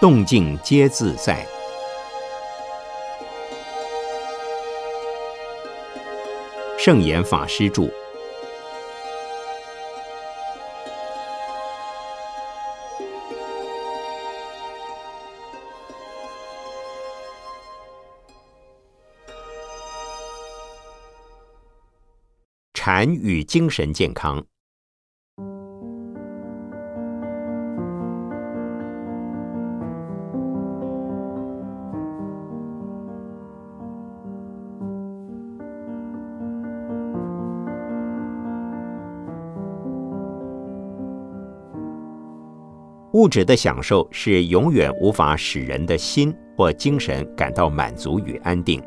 动静皆自在。圣严法师著。禅与精神健康。物质的享受是永远无法使人的心或精神感到满足与安定。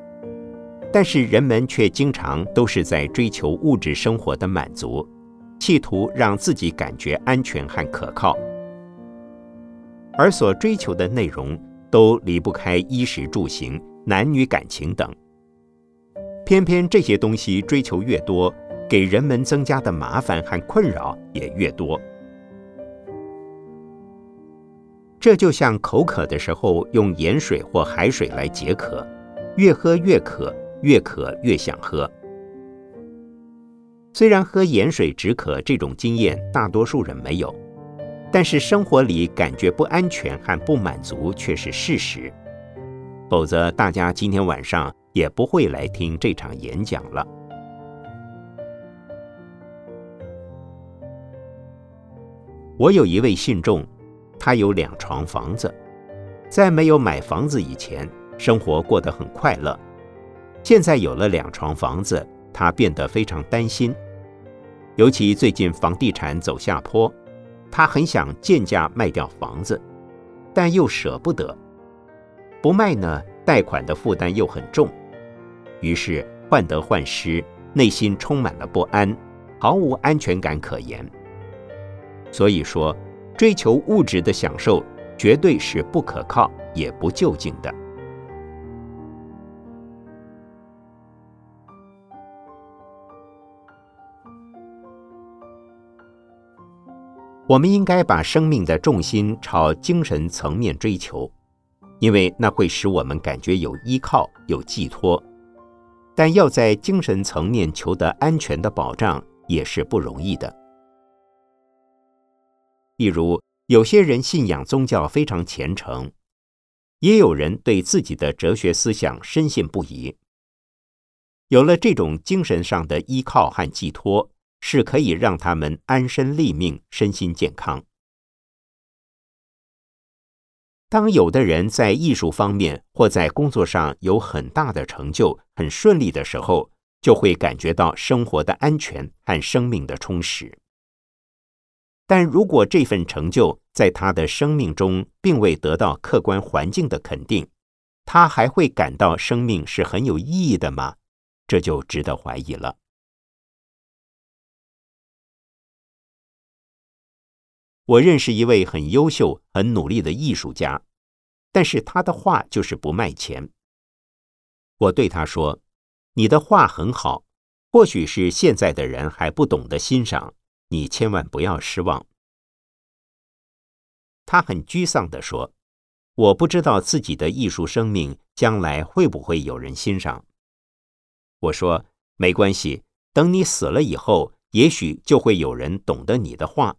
但是人们却经常都是在追求物质生活的满足，企图让自己感觉安全和可靠，而所追求的内容都离不开衣食住行、男女感情等。偏偏这些东西追求越多，给人们增加的麻烦和困扰也越多。这就像口渴的时候用盐水或海水来解渴，越喝越渴。越渴越想喝。虽然喝盐水止渴这种经验大多数人没有，但是生活里感觉不安全和不满足却是事实。否则，大家今天晚上也不会来听这场演讲了。我有一位信众，他有两床房子，在没有买房子以前，生活过得很快乐。现在有了两床房子，他变得非常担心。尤其最近房地产走下坡，他很想贱价卖掉房子，但又舍不得。不卖呢，贷款的负担又很重，于是患得患失，内心充满了不安，毫无安全感可言。所以说，追求物质的享受，绝对是不可靠也不就近的。我们应该把生命的重心朝精神层面追求，因为那会使我们感觉有依靠、有寄托。但要在精神层面求得安全的保障，也是不容易的。例如，有些人信仰宗教非常虔诚，也有人对自己的哲学思想深信不疑。有了这种精神上的依靠和寄托。是可以让他们安身立命、身心健康。当有的人在艺术方面或在工作上有很大的成就、很顺利的时候，就会感觉到生活的安全和生命的充实。但如果这份成就在他的生命中并未得到客观环境的肯定，他还会感到生命是很有意义的吗？这就值得怀疑了。我认识一位很优秀、很努力的艺术家，但是他的画就是不卖钱。我对他说：“你的画很好，或许是现在的人还不懂得欣赏，你千万不要失望。”他很沮丧地说：“我不知道自己的艺术生命将来会不会有人欣赏。”我说：“没关系，等你死了以后，也许就会有人懂得你的画。”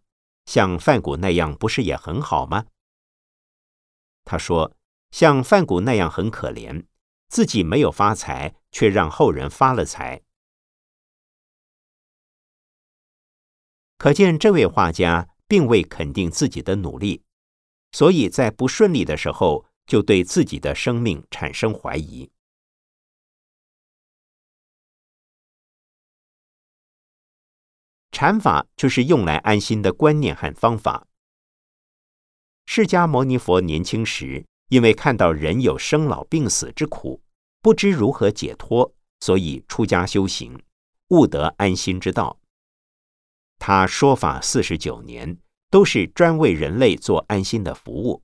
像范谷那样不是也很好吗？他说：“像范谷那样很可怜，自己没有发财，却让后人发了财。”可见这位画家并未肯定自己的努力，所以在不顺利的时候，就对自己的生命产生怀疑。禅法就是用来安心的观念和方法。释迦牟尼佛年轻时，因为看到人有生老病死之苦，不知如何解脱，所以出家修行，悟得安心之道。他说法四十九年，都是专为人类做安心的服务。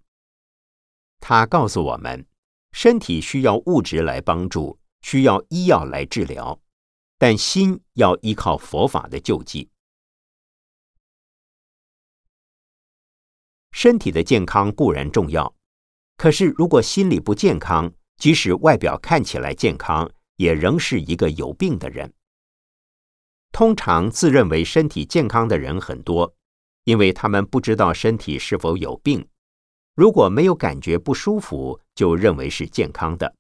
他告诉我们，身体需要物质来帮助，需要医药来治疗，但心要依靠佛法的救济。身体的健康固然重要，可是如果心理不健康，即使外表看起来健康，也仍是一个有病的人。通常自认为身体健康的人很多，因为他们不知道身体是否有病。如果没有感觉不舒服，就认为是健康的。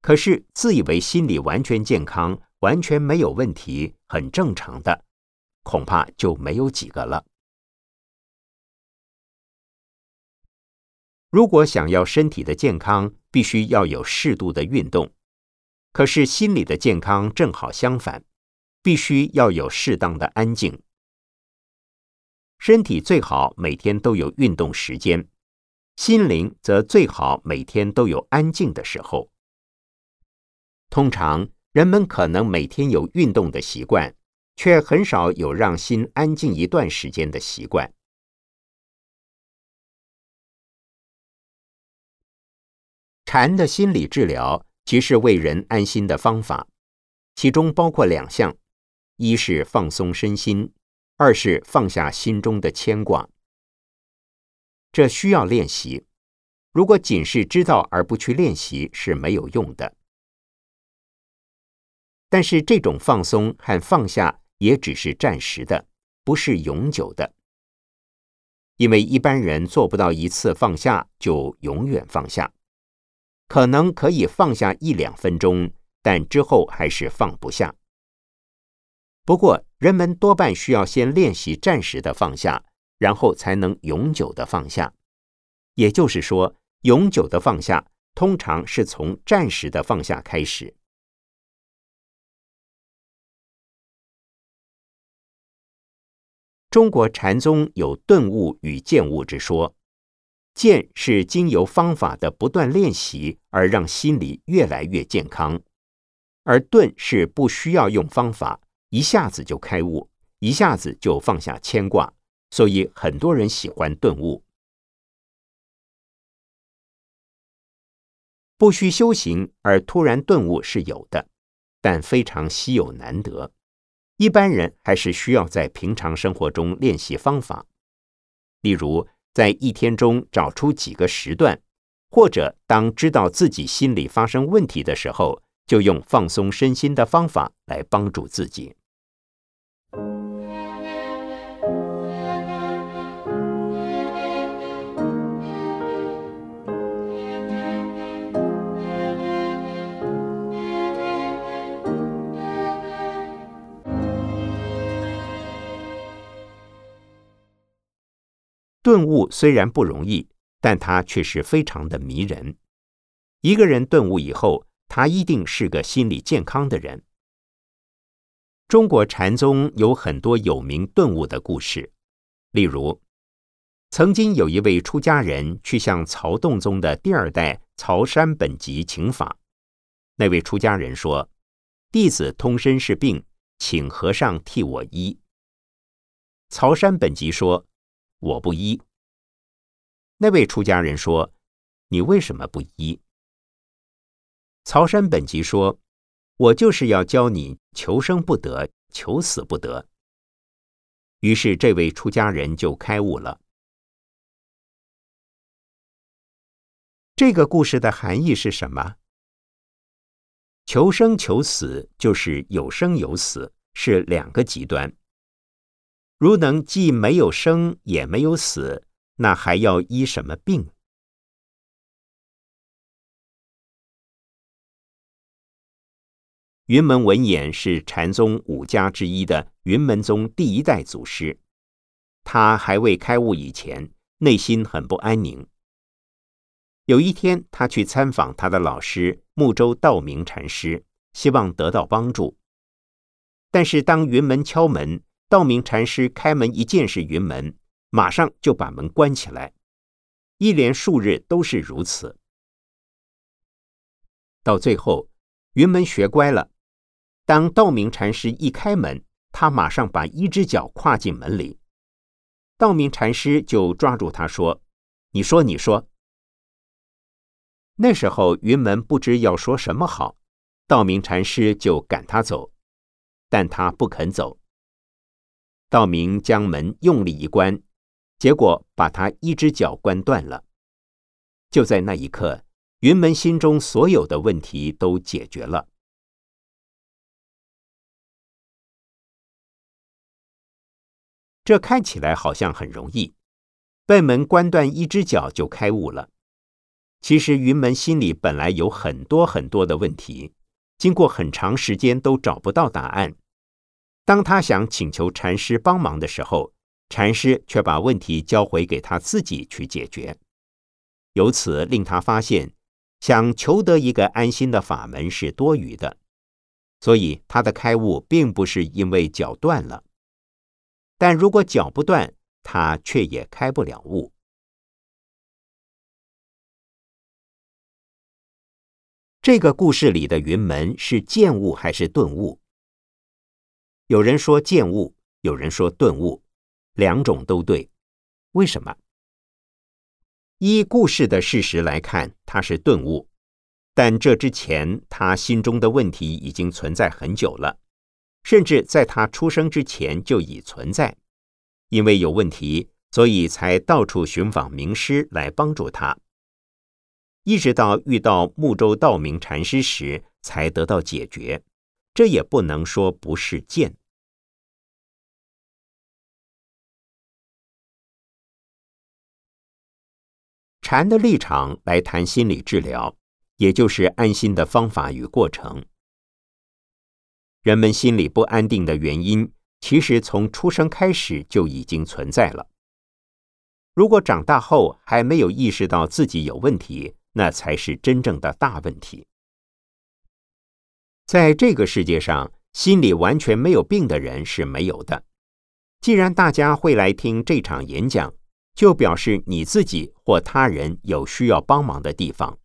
可是自以为心理完全健康、完全没有问题、很正常的，恐怕就没有几个了。如果想要身体的健康，必须要有适度的运动。可是心理的健康正好相反，必须要有适当的安静。身体最好每天都有运动时间，心灵则最好每天都有安静的时候。通常人们可能每天有运动的习惯，却很少有让心安静一段时间的习惯。禅的心理治疗即是为人安心的方法，其中包括两项：一是放松身心，二是放下心中的牵挂。这需要练习，如果仅是知道而不去练习是没有用的。但是这种放松和放下也只是暂时的，不是永久的，因为一般人做不到一次放下就永远放下。可能可以放下一两分钟，但之后还是放不下。不过，人们多半需要先练习暂时的放下，然后才能永久的放下。也就是说，永久的放下通常是从暂时的放下开始。中国禅宗有顿悟与见悟之说。见是经由方法的不断练习而让心理越来越健康，而顿是不需要用方法，一下子就开悟，一下子就放下牵挂，所以很多人喜欢顿悟。不需修行而突然顿悟是有的，但非常稀有难得，一般人还是需要在平常生活中练习方法，例如。在一天中找出几个时段，或者当知道自己心里发生问题的时候，就用放松身心的方法来帮助自己。顿悟虽然不容易，但它却是非常的迷人。一个人顿悟以后，他一定是个心理健康的人。中国禅宗有很多有名顿悟的故事，例如，曾经有一位出家人去向曹洞宗的第二代曹山本集请法。那位出家人说：“弟子通身是病，请和尚替我医。”曹山本集说。我不医。那位出家人说：“你为什么不医？”曹山本集说：“我就是要教你求生不得，求死不得。”于是这位出家人就开悟了。这个故事的含义是什么？求生求死就是有生有死，是两个极端。如能既没有生也没有死，那还要医什么病？云门文偃是禅宗五家之一的云门宗第一代祖师，他还未开悟以前，内心很不安宁。有一天，他去参访他的老师木州道明禅师，希望得到帮助。但是当云门敲门。道明禅师开门一见是云门，马上就把门关起来，一连数日都是如此。到最后，云门学乖了，当道明禅师一开门，他马上把一只脚跨进门里。道明禅师就抓住他说：“你说，你说。”那时候云门不知要说什么好，道明禅师就赶他走，但他不肯走。道明将门用力一关，结果把他一只脚关断了。就在那一刻，云门心中所有的问题都解决了。这看起来好像很容易，被门关断一只脚就开悟了。其实云门心里本来有很多很多的问题，经过很长时间都找不到答案。当他想请求禅师帮忙的时候，禅师却把问题交回给他自己去解决。由此令他发现，想求得一个安心的法门是多余的。所以他的开悟并不是因为脚断了。但如果脚不断，他却也开不了悟。这个故事里的云门是见悟还是顿悟？有人说见悟，有人说顿悟，两种都对。为什么？依故事的事实来看，他是顿悟，但这之前他心中的问题已经存在很久了。甚至在他出生之前就已存在，因为有问题，所以才到处寻访名师来帮助他，一直到遇到木州道明禅师时才得到解决。这也不能说不是见。禅的立场来谈心理治疗，也就是安心的方法与过程。人们心里不安定的原因，其实从出生开始就已经存在了。如果长大后还没有意识到自己有问题，那才是真正的大问题。在这个世界上，心里完全没有病的人是没有的。既然大家会来听这场演讲，就表示你自己或他人有需要帮忙的地方。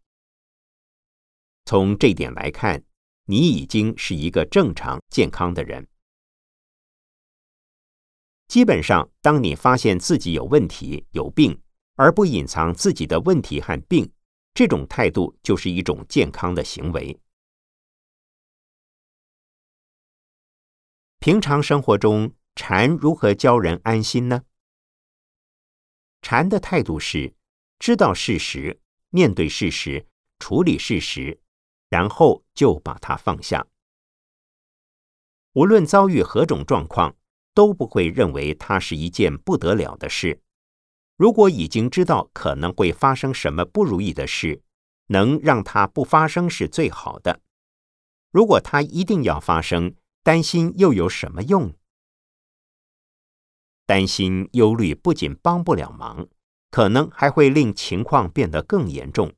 从这点来看。你已经是一个正常健康的人。基本上，当你发现自己有问题、有病，而不隐藏自己的问题和病，这种态度就是一种健康的行为。平常生活中，禅如何教人安心呢？禅的态度是知道事实、面对事实、处理事实。然后就把它放下。无论遭遇何种状况，都不会认为它是一件不得了的事。如果已经知道可能会发生什么不如意的事，能让它不发生是最好的。如果它一定要发生，担心又有什么用？担心、忧虑不仅帮不了忙，可能还会令情况变得更严重。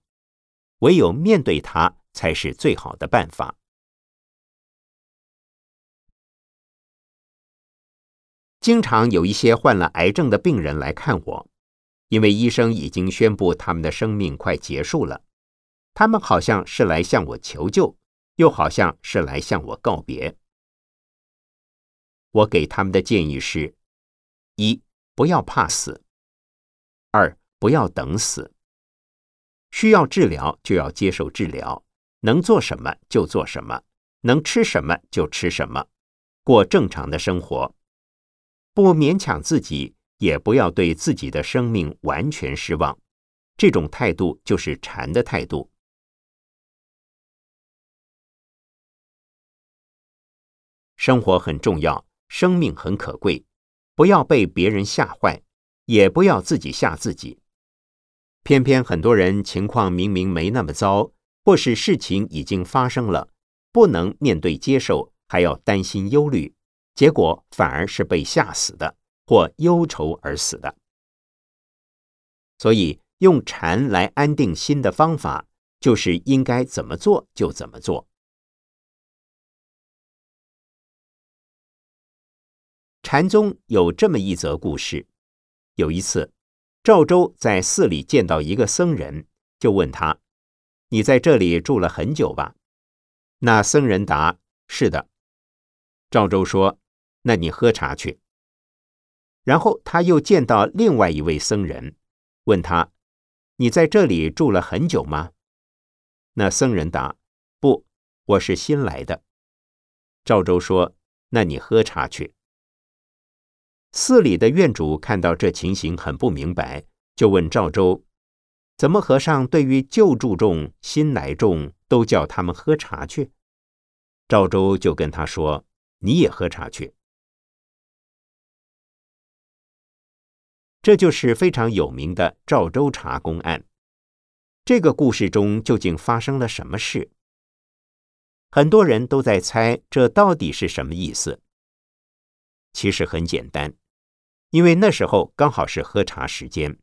唯有面对它。才是最好的办法。经常有一些患了癌症的病人来看我，因为医生已经宣布他们的生命快结束了。他们好像是来向我求救，又好像是来向我告别。我给他们的建议是：一、不要怕死；二、不要等死。需要治疗就要接受治疗。能做什么就做什么，能吃什么就吃什么，过正常的生活，不勉强自己，也不要对自己的生命完全失望。这种态度就是禅的态度。生活很重要，生命很可贵，不要被别人吓坏，也不要自己吓自己。偏偏很多人情况明明没那么糟。或是事情已经发生了，不能面对接受，还要担心忧虑，结果反而是被吓死的，或忧愁而死的。所以，用禅来安定心的方法，就是应该怎么做就怎么做。禅宗有这么一则故事：有一次，赵州在寺里见到一个僧人，就问他。你在这里住了很久吧？那僧人答：“是的。”赵州说：“那你喝茶去。”然后他又见到另外一位僧人，问他：“你在这里住了很久吗？”那僧人答：“不，我是新来的。”赵州说：“那你喝茶去。”寺里的院主看到这情形很不明白，就问赵州：“怎么和尚对于旧住众、新来众都叫他们喝茶去？赵州就跟他说：“你也喝茶去。”这就是非常有名的赵州茶公案。这个故事中究竟发生了什么事？很多人都在猜，这到底是什么意思？其实很简单，因为那时候刚好是喝茶时间。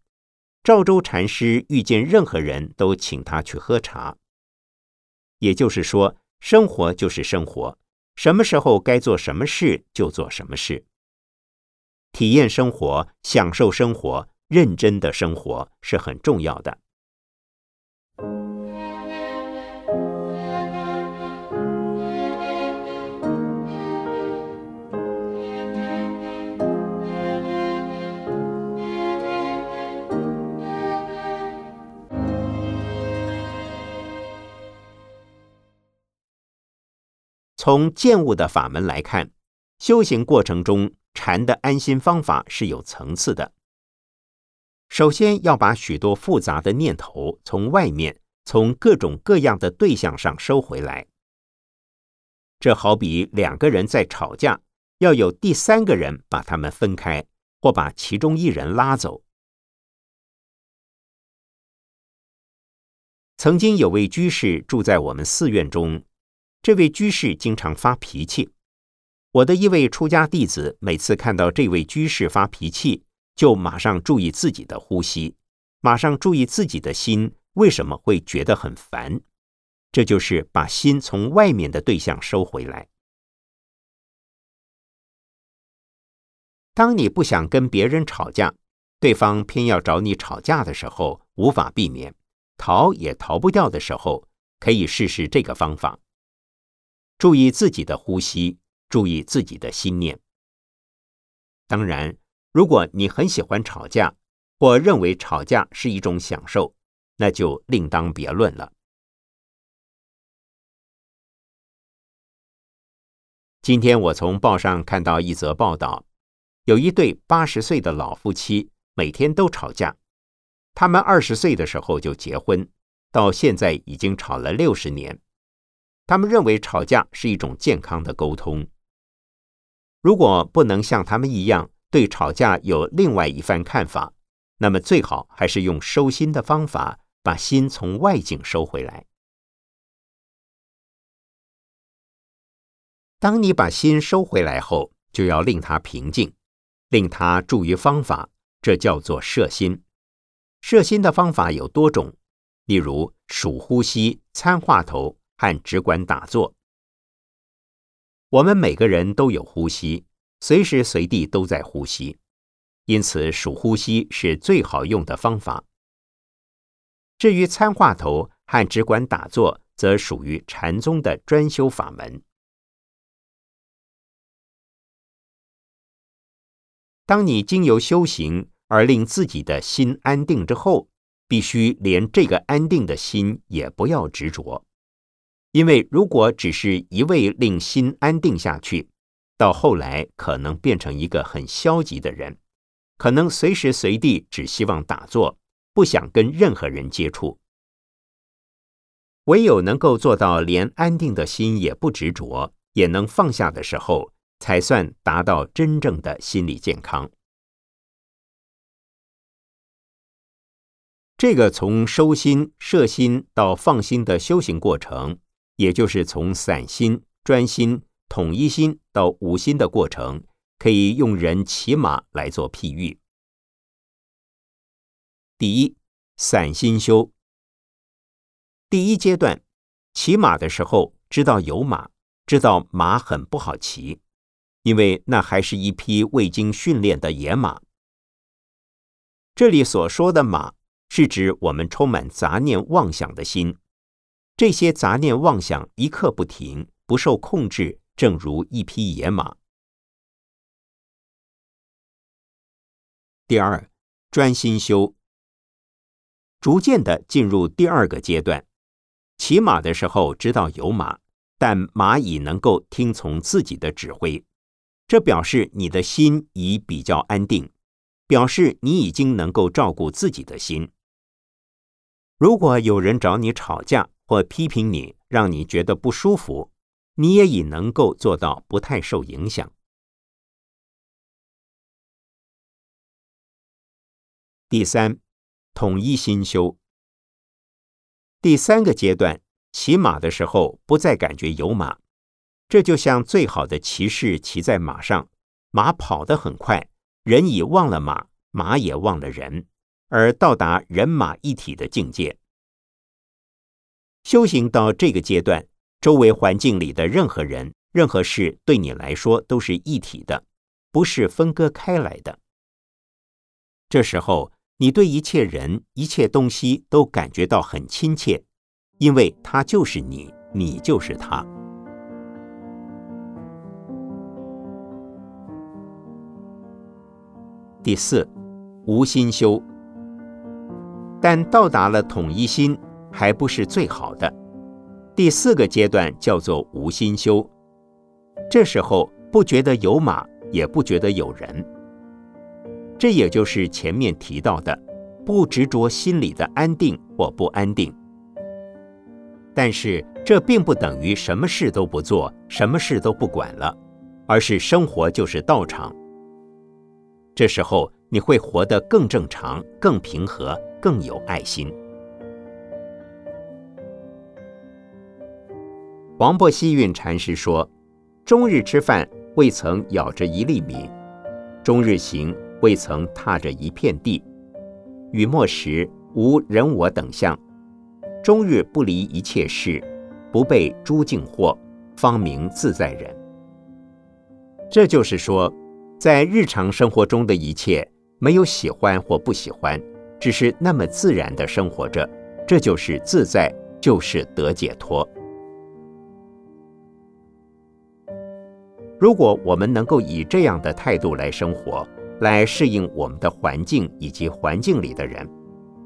赵州禅师遇见任何人都请他去喝茶，也就是说，生活就是生活，什么时候该做什么事就做什么事。体验生活、享受生活、认真的生活是很重要的。从见物的法门来看，修行过程中禅的安心方法是有层次的。首先要把许多复杂的念头从外面、从各种各样的对象上收回来。这好比两个人在吵架，要有第三个人把他们分开，或把其中一人拉走。曾经有位居士住在我们寺院中。这位居士经常发脾气，我的一位出家弟子每次看到这位居士发脾气，就马上注意自己的呼吸，马上注意自己的心为什么会觉得很烦。这就是把心从外面的对象收回来。当你不想跟别人吵架，对方偏要找你吵架的时候，无法避免，逃也逃不掉的时候，可以试试这个方法。注意自己的呼吸，注意自己的心念。当然，如果你很喜欢吵架，或认为吵架是一种享受，那就另当别论了。今天我从报上看到一则报道，有一对八十岁的老夫妻，每天都吵架。他们二十岁的时候就结婚，到现在已经吵了六十年。他们认为吵架是一种健康的沟通。如果不能像他们一样对吵架有另外一番看法，那么最好还是用收心的方法，把心从外境收回来。当你把心收回来后，就要令它平静，令它注于方法，这叫做摄心。摄心的方法有多种，例如数呼吸、参话头。和只管打坐。我们每个人都有呼吸，随时随地都在呼吸，因此数呼吸是最好用的方法。至于参话头和只管打坐，则属于禅宗的专修法门。当你经由修行而令自己的心安定之后，必须连这个安定的心也不要执着。因为如果只是一味令心安定下去，到后来可能变成一个很消极的人，可能随时随地只希望打坐，不想跟任何人接触。唯有能够做到连安定的心也不执着，也能放下的时候，才算达到真正的心理健康。这个从收心、摄心到放心的修行过程。也就是从散心、专心、统一心到无心的过程，可以用人骑马来做譬喻。第一，散心修。第一阶段，骑马的时候知道有马，知道马很不好骑，因为那还是一匹未经训练的野马。这里所说的马，是指我们充满杂念妄想的心。这些杂念妄想一刻不停，不受控制，正如一匹野马。第二，专心修，逐渐的进入第二个阶段。骑马的时候知道有马，但马已能够听从自己的指挥，这表示你的心已比较安定，表示你已经能够照顾自己的心。如果有人找你吵架或批评你，让你觉得不舒服，你也已能够做到不太受影响。第三，统一心修。第三个阶段，骑马的时候不再感觉有马，这就像最好的骑士骑在马上，马跑得很快，人已忘了马，马也忘了人，而到达人马一体的境界。修行到这个阶段，周围环境里的任何人、任何事对你来说都是一体的，不是分割开来的。这时候。你对一切人、一切东西都感觉到很亲切，因为他就是你，你就是他。第四，无心修，但到达了统一心还不是最好的。第四个阶段叫做无心修，这时候不觉得有马，也不觉得有人。这也就是前面提到的，不执着心里的安定或不安定。但是这并不等于什么事都不做，什么事都不管了，而是生活就是道场。这时候你会活得更正常、更平和、更有爱心。王伯希运禅师说：“终日吃饭，未曾咬着一粒米；终日行。”未曾踏着一片地，雨末时无人我等相，终日不离一切事，不被诸境惑，方名自在人。这就是说，在日常生活中的一切，没有喜欢或不喜欢，只是那么自然的生活着，这就是自在，就是得解脱。如果我们能够以这样的态度来生活，来适应我们的环境以及环境里的人，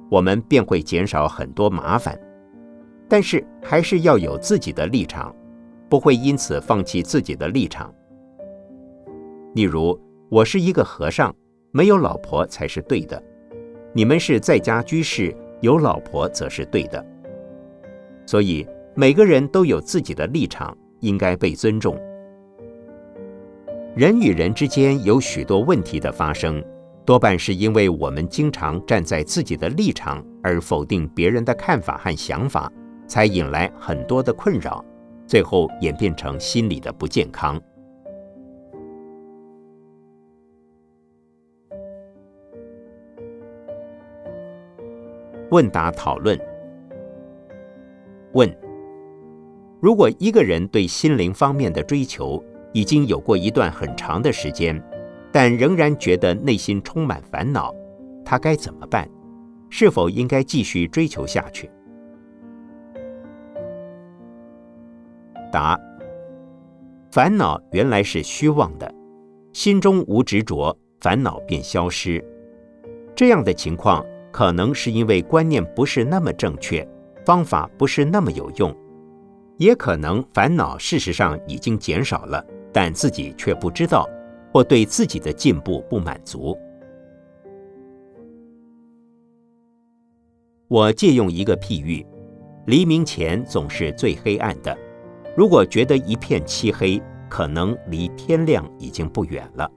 我们便会减少很多麻烦。但是还是要有自己的立场，不会因此放弃自己的立场。例如，我是一个和尚，没有老婆才是对的；你们是在家居士，有老婆则是对的。所以每个人都有自己的立场，应该被尊重。人与人之间有许多问题的发生，多半是因为我们经常站在自己的立场而否定别人的看法和想法，才引来很多的困扰，最后演变成心理的不健康。问答讨论：问，如果一个人对心灵方面的追求，已经有过一段很长的时间，但仍然觉得内心充满烦恼，他该怎么办？是否应该继续追求下去？答：烦恼原来是虚妄的，心中无执着，烦恼便消失。这样的情况，可能是因为观念不是那么正确，方法不是那么有用，也可能烦恼事实上已经减少了。但自己却不知道，或对自己的进步不满足。我借用一个譬喻：黎明前总是最黑暗的。如果觉得一片漆黑，可能离天亮已经不远了。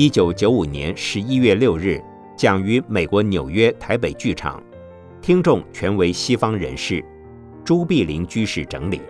一九九五年十一月六日，讲于美国纽约台北剧场，听众全为西方人士，朱碧林居士整理。